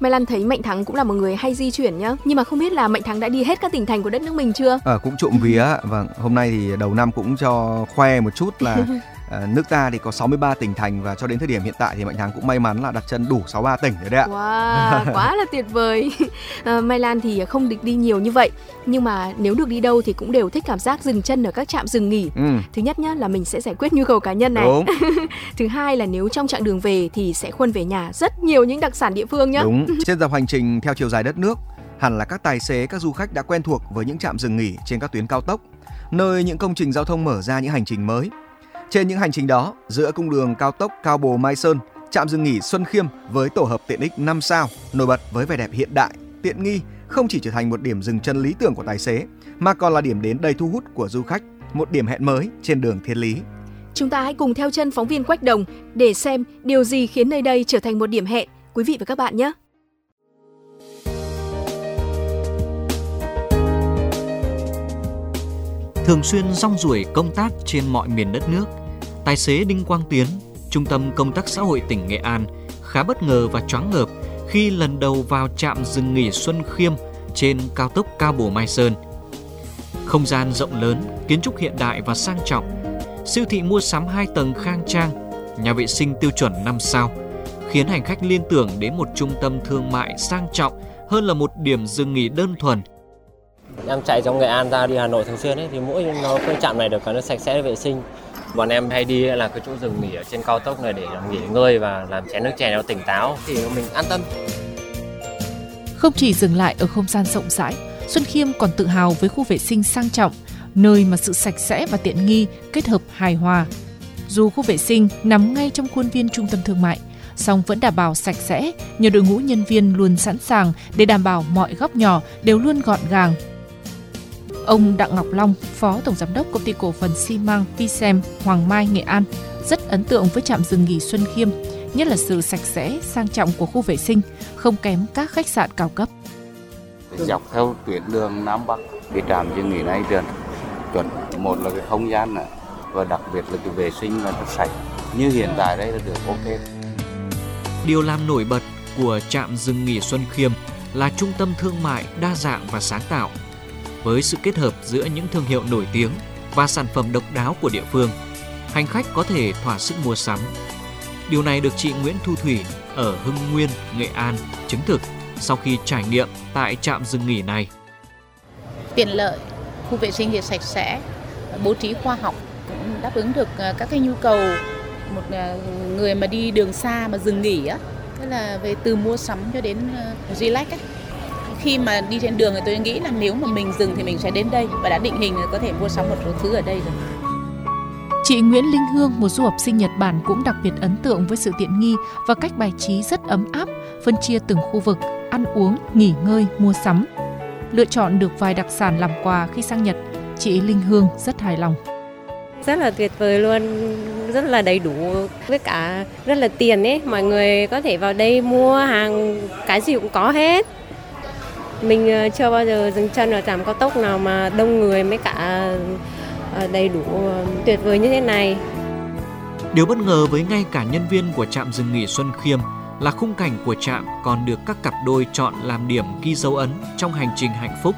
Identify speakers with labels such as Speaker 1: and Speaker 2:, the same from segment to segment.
Speaker 1: Mai Lan thấy Mạnh Thắng cũng là một người hay di chuyển nhá. Nhưng mà không biết là Mạnh Thắng đã đi hết các tỉnh thành của đất nước mình chưa?
Speaker 2: À, cũng trộm vía. Vâng, hôm nay thì đầu năm cũng cho khoe một chút là À, nước ta thì có 63 tỉnh thành và cho đến thời điểm hiện tại thì Mạnh Thắng cũng may mắn là đặt chân đủ 63 tỉnh rồi đấy ạ.
Speaker 1: Wow, quá là tuyệt vời. À, Mai Lan thì không được đi nhiều như vậy, nhưng mà nếu được đi đâu thì cũng đều thích cảm giác dừng chân ở các trạm dừng nghỉ. Ừ. Thứ nhất nhá là mình sẽ giải quyết nhu cầu cá nhân này. Đúng. Thứ hai là nếu trong chặng đường về thì sẽ khuân về nhà rất nhiều những đặc sản địa phương nhá.
Speaker 2: Đúng. Trên dọc hành trình theo chiều dài đất nước, hẳn là các tài xế, các du khách đã quen thuộc với những trạm dừng nghỉ trên các tuyến cao tốc, nơi những công trình giao thông mở ra những hành trình mới trên những hành trình đó, giữa cung đường cao tốc Cao Bồ Mai Sơn, trạm dừng nghỉ Xuân Khiêm với tổ hợp tiện ích 5 sao nổi bật với vẻ đẹp hiện đại, tiện nghi không chỉ trở thành một điểm dừng chân lý tưởng của tài xế mà còn là điểm đến đầy thu hút của du khách, một điểm hẹn mới trên đường thiên lý.
Speaker 1: Chúng ta hãy cùng theo chân phóng viên Quách Đồng để xem điều gì khiến nơi đây trở thành một điểm hẹn. Quý vị và các bạn nhé!
Speaker 3: Thường xuyên rong ruổi công tác trên mọi miền đất nước, tài xế Đinh Quang Tiến, Trung tâm Công tác Xã hội tỉnh Nghệ An khá bất ngờ và choáng ngợp khi lần đầu vào trạm dừng nghỉ Xuân Khiêm trên cao tốc Cao Bồ Mai Sơn. Không gian rộng lớn, kiến trúc hiện đại và sang trọng, siêu thị mua sắm hai tầng khang trang, nhà vệ sinh tiêu chuẩn 5 sao, khiến hành khách liên tưởng đến một trung tâm thương mại sang trọng hơn là một điểm dừng nghỉ đơn thuần –
Speaker 4: Em chạy trong Nghệ An ra đi Hà Nội thường xuyên ấy thì mỗi nó cái trạm này được cả nó sạch sẽ vệ sinh. Bọn em hay đi là cái chỗ dừng nghỉ ở trên cao tốc này để nghỉ ngơi và làm chén nước chè nó tỉnh táo thì mình an tâm.
Speaker 5: Không chỉ dừng lại ở không gian rộng rãi, Xuân Khiêm còn tự hào với khu vệ sinh sang trọng, nơi mà sự sạch sẽ và tiện nghi kết hợp hài hòa. Dù khu vệ sinh nằm ngay trong khuôn viên trung tâm thương mại, song vẫn đảm bảo sạch sẽ nhờ đội ngũ nhân viên luôn sẵn sàng để đảm bảo mọi góc nhỏ đều luôn gọn gàng, Ông Đặng Ngọc Long, Phó Tổng Giám đốc Công ty Cổ phần xi măng Visem Hoàng Mai, Nghệ An, rất ấn tượng với trạm dừng nghỉ Xuân Khiêm, nhất là sự sạch sẽ, sang trọng của khu vệ sinh, không kém các khách sạn cao cấp.
Speaker 6: Dọc theo tuyến đường Nam Bắc, cái trạm dừng nghỉ này chuẩn, chuẩn một là cái không gian này, và đặc biệt là cái vệ sinh là rất sạch. Như hiện tại đây là được ok.
Speaker 3: Điều làm nổi bật của trạm dừng nghỉ Xuân Khiêm là trung tâm thương mại đa dạng và sáng tạo với sự kết hợp giữa những thương hiệu nổi tiếng và sản phẩm độc đáo của địa phương, hành khách có thể thỏa sức mua sắm. Điều này được chị Nguyễn Thu Thủy ở Hưng Nguyên, Nghệ An chứng thực sau khi trải nghiệm tại trạm dừng nghỉ này.
Speaker 7: Tiện lợi, khu vệ sinh thì sạch sẽ, bố trí khoa học cũng đáp ứng được ờ, các cái nhu cầu một ờ, người mà đi đường xa mà dừng nghỉ á, tức là về từ mua sắm cho đến ờ, relax ấy khi mà đi trên đường thì tôi nghĩ là nếu mà mình dừng thì mình sẽ đến đây và đã định hình là có thể mua sắm một số thứ ở đây rồi.
Speaker 5: Chị Nguyễn Linh Hương, một du học sinh Nhật Bản cũng đặc biệt ấn tượng với sự tiện nghi và cách bài trí rất ấm áp, phân chia từng khu vực, ăn uống, nghỉ ngơi, mua sắm. Lựa chọn được vài đặc sản làm quà khi sang Nhật, chị Linh Hương rất hài lòng.
Speaker 8: Rất là tuyệt vời luôn, rất là đầy đủ với cả rất là tiền ấy, mọi người có thể vào đây mua hàng cái gì cũng có hết mình ờ, chưa bao giờ dừng chân ở trạm cao tốc nào mà đông người mới cả ờ, đầy đủ ờ, tuyệt vời như thế này.
Speaker 3: Điều bất ngờ với ngay cả nhân viên của trạm dừng nghỉ Xuân Khiêm là khung cảnh của trạm còn được các cặp đôi chọn làm điểm ghi dấu ấn trong hành trình hạnh phúc.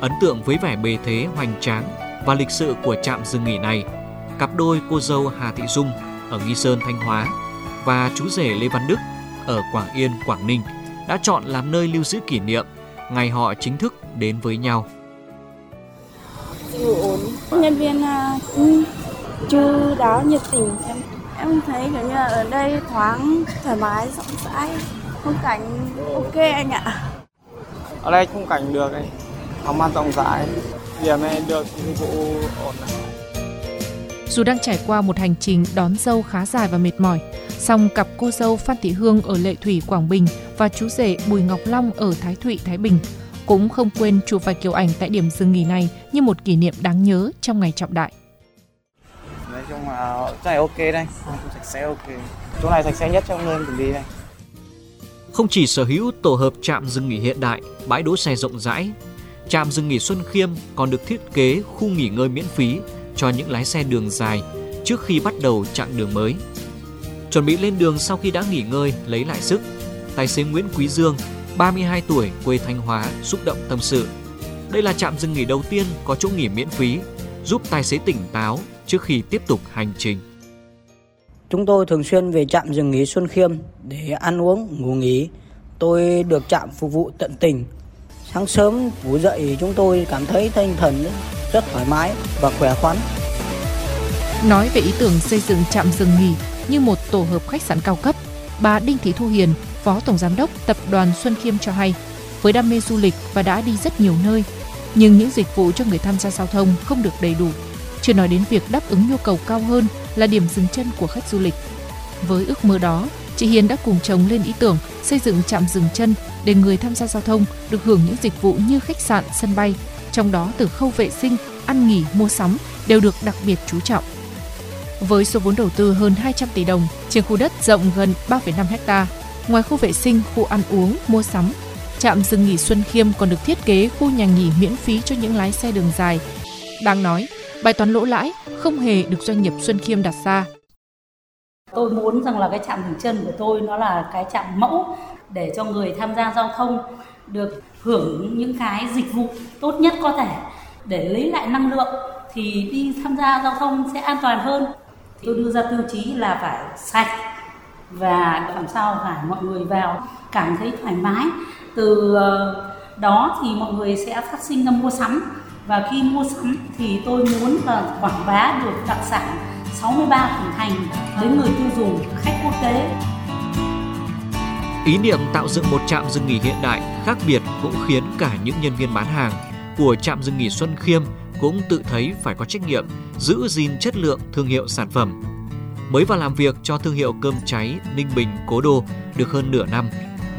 Speaker 3: Ấn tượng với vẻ bề thế hoành tráng và lịch sự của trạm dừng nghỉ này, cặp đôi cô dâu Hà Thị Dung ở Nghi Sơn, Thanh Hóa và chú rể Lê Văn Đức ở Quảng Yên, Quảng Ninh đã chọn làm nơi lưu giữ kỷ niệm ngày họ chính thức đến với nhau.
Speaker 9: ổn, nhân viên uh, chu đáo nhiệt tình em em thấy kiểu như là ở đây thoáng thoải mái rộng rãi khung cảnh ok anh ạ
Speaker 10: ở đây khung cảnh được ấy thoáng mát rộng rãi điểm này được dịch vụ ổn.
Speaker 5: Dù đang trải qua một hành trình đón dâu khá dài và mệt mỏi, song cặp cô dâu Phan Thị Hương ở Lệ Thủy, Quảng Bình và chú rể Bùi Ngọc Long ở Thái Thụy, Thái Bình cũng không quên chụp vài kiểu ảnh tại điểm dừng nghỉ này như một kỷ niệm đáng nhớ trong ngày trọng đại.
Speaker 10: Nói chung là chỗ này ok đây, sạch sẽ ok. Chỗ này sạch sẽ nhất trong nơi mình đi đây.
Speaker 3: Không chỉ sở hữu tổ hợp trạm dừng nghỉ hiện đại, bãi đỗ xe rộng rãi, trạm dừng nghỉ Xuân Khiêm còn được thiết kế khu nghỉ ngơi miễn phí cho những lái xe đường dài trước khi bắt đầu chặng đường mới. Chuẩn bị lên đường sau khi đã nghỉ ngơi, lấy lại sức, tài xế Nguyễn Quý Dương, 32 tuổi, quê Thanh Hóa, xúc động tâm sự. Đây là trạm dừng nghỉ đầu tiên có chỗ nghỉ miễn phí, giúp tài xế tỉnh táo trước khi tiếp tục hành trình.
Speaker 11: Chúng tôi thường xuyên về trạm dừng nghỉ Xuân Khiêm để ăn uống, ngủ nghỉ. Tôi được trạm phục vụ tận tình. Sáng sớm ngủ dậy chúng tôi cảm thấy tinh thần rất thoải mái và khỏe khoắn.
Speaker 5: Nói về ý tưởng xây dựng trạm dừng nghỉ như một tổ hợp khách sạn cao cấp, bà Đinh Thị Thu Hiền, Phó Tổng Giám đốc Tập đoàn Xuân Khiêm cho hay, với đam mê du lịch và đã đi rất nhiều nơi, nhưng những dịch vụ cho người tham gia giao thông không được đầy đủ. Chưa nói đến việc đáp ứng nhu cầu cao hơn là điểm dừng chân của khách du lịch. Với ước mơ đó, chị Hiền đã cùng chồng lên ý tưởng xây dựng trạm dừng chân để người tham gia giao thông được hưởng những dịch vụ như khách sạn, sân bay, trong đó từ khâu vệ sinh, ăn nghỉ, mua sắm đều được đặc biệt chú trọng. Với số vốn đầu tư hơn 200 tỷ đồng trên khu đất rộng gần 3,5 hecta, ngoài khu vệ sinh, khu ăn uống, mua sắm, trạm dừng nghỉ Xuân Khiêm còn được thiết kế khu nhà nghỉ miễn phí cho những lái xe đường dài. Đáng nói, bài toán lỗ lãi không hề được doanh nghiệp Xuân Khiêm đặt ra.
Speaker 12: Tôi muốn rằng là cái trạm dừng chân của tôi nó là cái trạm mẫu để cho người tham gia giao thông được hưởng những cái dịch vụ tốt nhất có thể để lấy lại năng lượng thì đi tham gia giao thông sẽ an toàn hơn. Tôi đưa ra tiêu chí là phải sạch và làm sao phải mọi người vào cảm thấy thoải mái. Từ ờ, đó thì mọi người sẽ phát sinh ra mua sắm và khi mua sắm thì tôi muốn là quảng bá được đặc sản 63 tỉnh thành đến người tiêu dùng, khách quốc tế.
Speaker 3: Ý niệm tạo dựng một trạm dừng nghỉ hiện đại khác biệt cũng khiến cả những nhân viên bán hàng của trạm dừng nghỉ Xuân Khiêm cũng tự thấy phải có trách nhiệm giữ gìn chất lượng thương hiệu sản phẩm. Mới vào làm việc cho thương hiệu cơm cháy Ninh Bình Cố Đô được hơn nửa năm,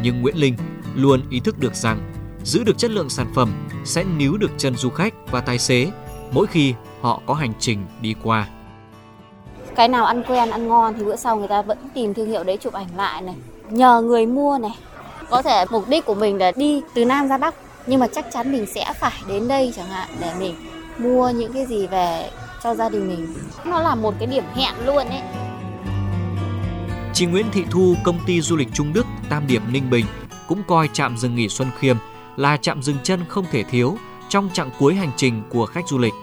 Speaker 3: nhưng Nguyễn Linh luôn ý thức được rằng giữ được chất lượng sản phẩm sẽ níu được chân du khách và tài xế mỗi khi họ có hành trình đi qua.
Speaker 13: Cái nào ăn quen, ăn ngon thì bữa sau người ta vẫn tìm thương hiệu đấy chụp ảnh lại này, nhờ người mua này. Có thể mục đích của mình là đi từ Nam ra Bắc, nhưng mà chắc chắn mình sẽ phải đến đây chẳng hạn để mình mua những cái gì về cho gia đình mình. Nó là một cái điểm hẹn luôn ấy.
Speaker 3: Chị Nguyễn Thị Thu, công ty du lịch Trung Đức, Tam Điệp, Ninh Bình cũng coi trạm dừng nghỉ Xuân Khiêm là trạm dừng chân không thể thiếu trong chặng cuối hành trình của khách du lịch.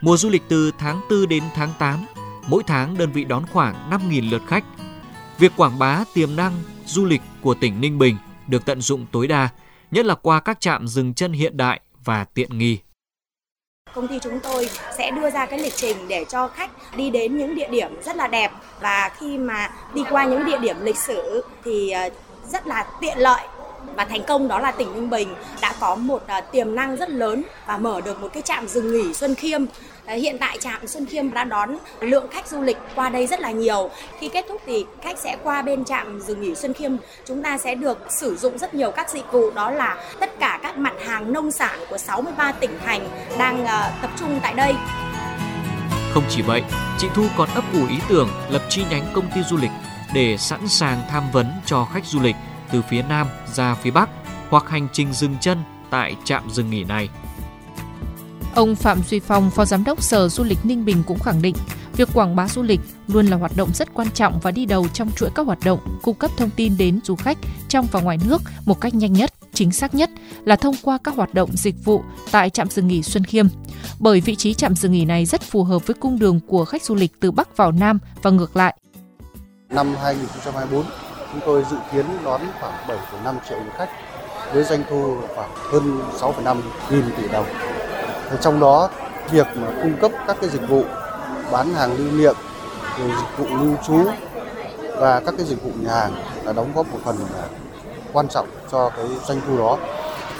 Speaker 3: Mùa du lịch từ tháng 4 đến tháng 8, mỗi tháng đơn vị đón khoảng 5.000 lượt khách. Việc quảng bá tiềm năng du lịch của tỉnh Ninh Bình được tận dụng tối đa, nhất là qua các trạm dừng chân hiện đại và tiện nghi
Speaker 14: công ty chúng tôi sẽ đưa ra cái lịch trình để cho khách đi đến những địa điểm rất là đẹp. Và khi mà đi qua những địa điểm lịch sử thì ờ, rất là tiện lợi và thành công đó là tỉnh Ninh Bình đã có một uh, tiềm năng rất lớn và mở được một cái trạm dừng nghỉ Xuân Khiêm. Uh, hiện tại trạm Xuân Khiêm đã đón lượng khách du lịch qua đây rất là nhiều. Khi kết thúc thì khách sẽ qua bên trạm dừng nghỉ Xuân Khiêm, chúng ta sẽ được sử dụng rất nhiều các dịch vụ đó là tất cả các mặt hàng nông sản của 63 tỉnh thành đang uh, tập trung tại đây.
Speaker 3: Không chỉ vậy, chị Thu còn ấp ủ ý tưởng lập chi nhánh công ty du lịch để sẵn sàng tham vấn cho khách du lịch từ phía Nam ra phía Bắc hoặc hành trình dừng chân tại trạm dừng nghỉ này.
Speaker 5: Ông Phạm Duy Phong, Phó Giám đốc Sở Du lịch Ninh Bình cũng khẳng định, việc quảng bá du lịch luôn là hoạt động rất quan trọng và đi đầu trong chuỗi các hoạt động cung cấp thông tin đến du khách trong và ngoài nước một cách nhanh nhất, chính xác nhất là thông qua các hoạt động dịch vụ tại trạm dừng nghỉ Xuân Khiêm. Bởi vị trí trạm dừng nghỉ này rất phù hợp với cung đường của khách du lịch từ Bắc vào Nam và ngược lại.
Speaker 15: Năm 2024, chúng tôi dự kiến đón khoảng 7,5 triệu lượt khách với doanh thu khoảng hơn 6,5 nghìn tỷ đồng. Thì trong đó việc mà cung cấp các cái dịch vụ bán hàng lưu niệm, rồi dịch vụ lưu trú và các cái dịch vụ nhà hàng là đóng góp một phần quan trọng cho cái doanh thu đó.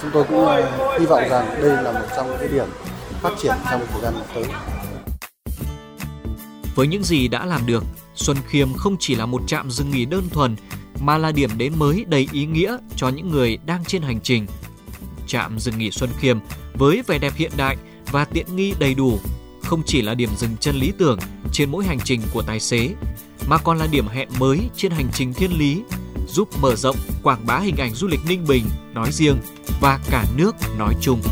Speaker 15: Chúng tôi cũng ờ, hy vọng rằng đây là một trong những cái điểm phát triển trong thời gian tới.
Speaker 3: Với những gì đã làm được, Xuân Khiêm không chỉ là một trạm dừng nghỉ đơn thuần mà là điểm đến mới đầy ý nghĩa cho những người đang trên hành trình. Trạm dừng nghỉ Xuân Khiêm với vẻ đẹp hiện đại và tiện nghi đầy đủ không chỉ là điểm dừng chân lý tưởng trên mỗi hành trình của tài xế, mà còn là điểm hẹn mới trên hành trình thiên lý, giúp mở rộng, quảng bá hình ảnh du lịch Ninh Bình, nói riêng và cả nước nói chung.